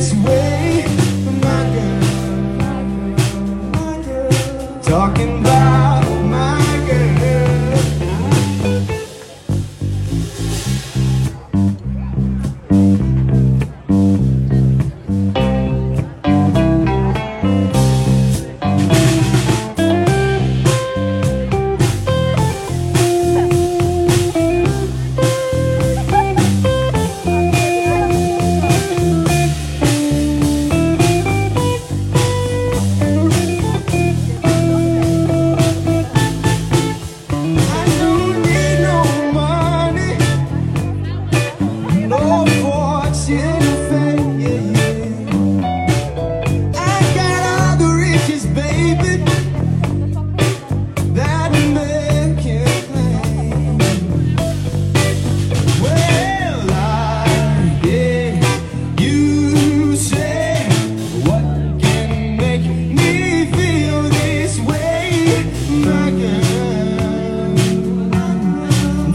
this way, my girl, my girl, my girl. talking about.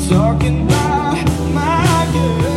Talking about my girl.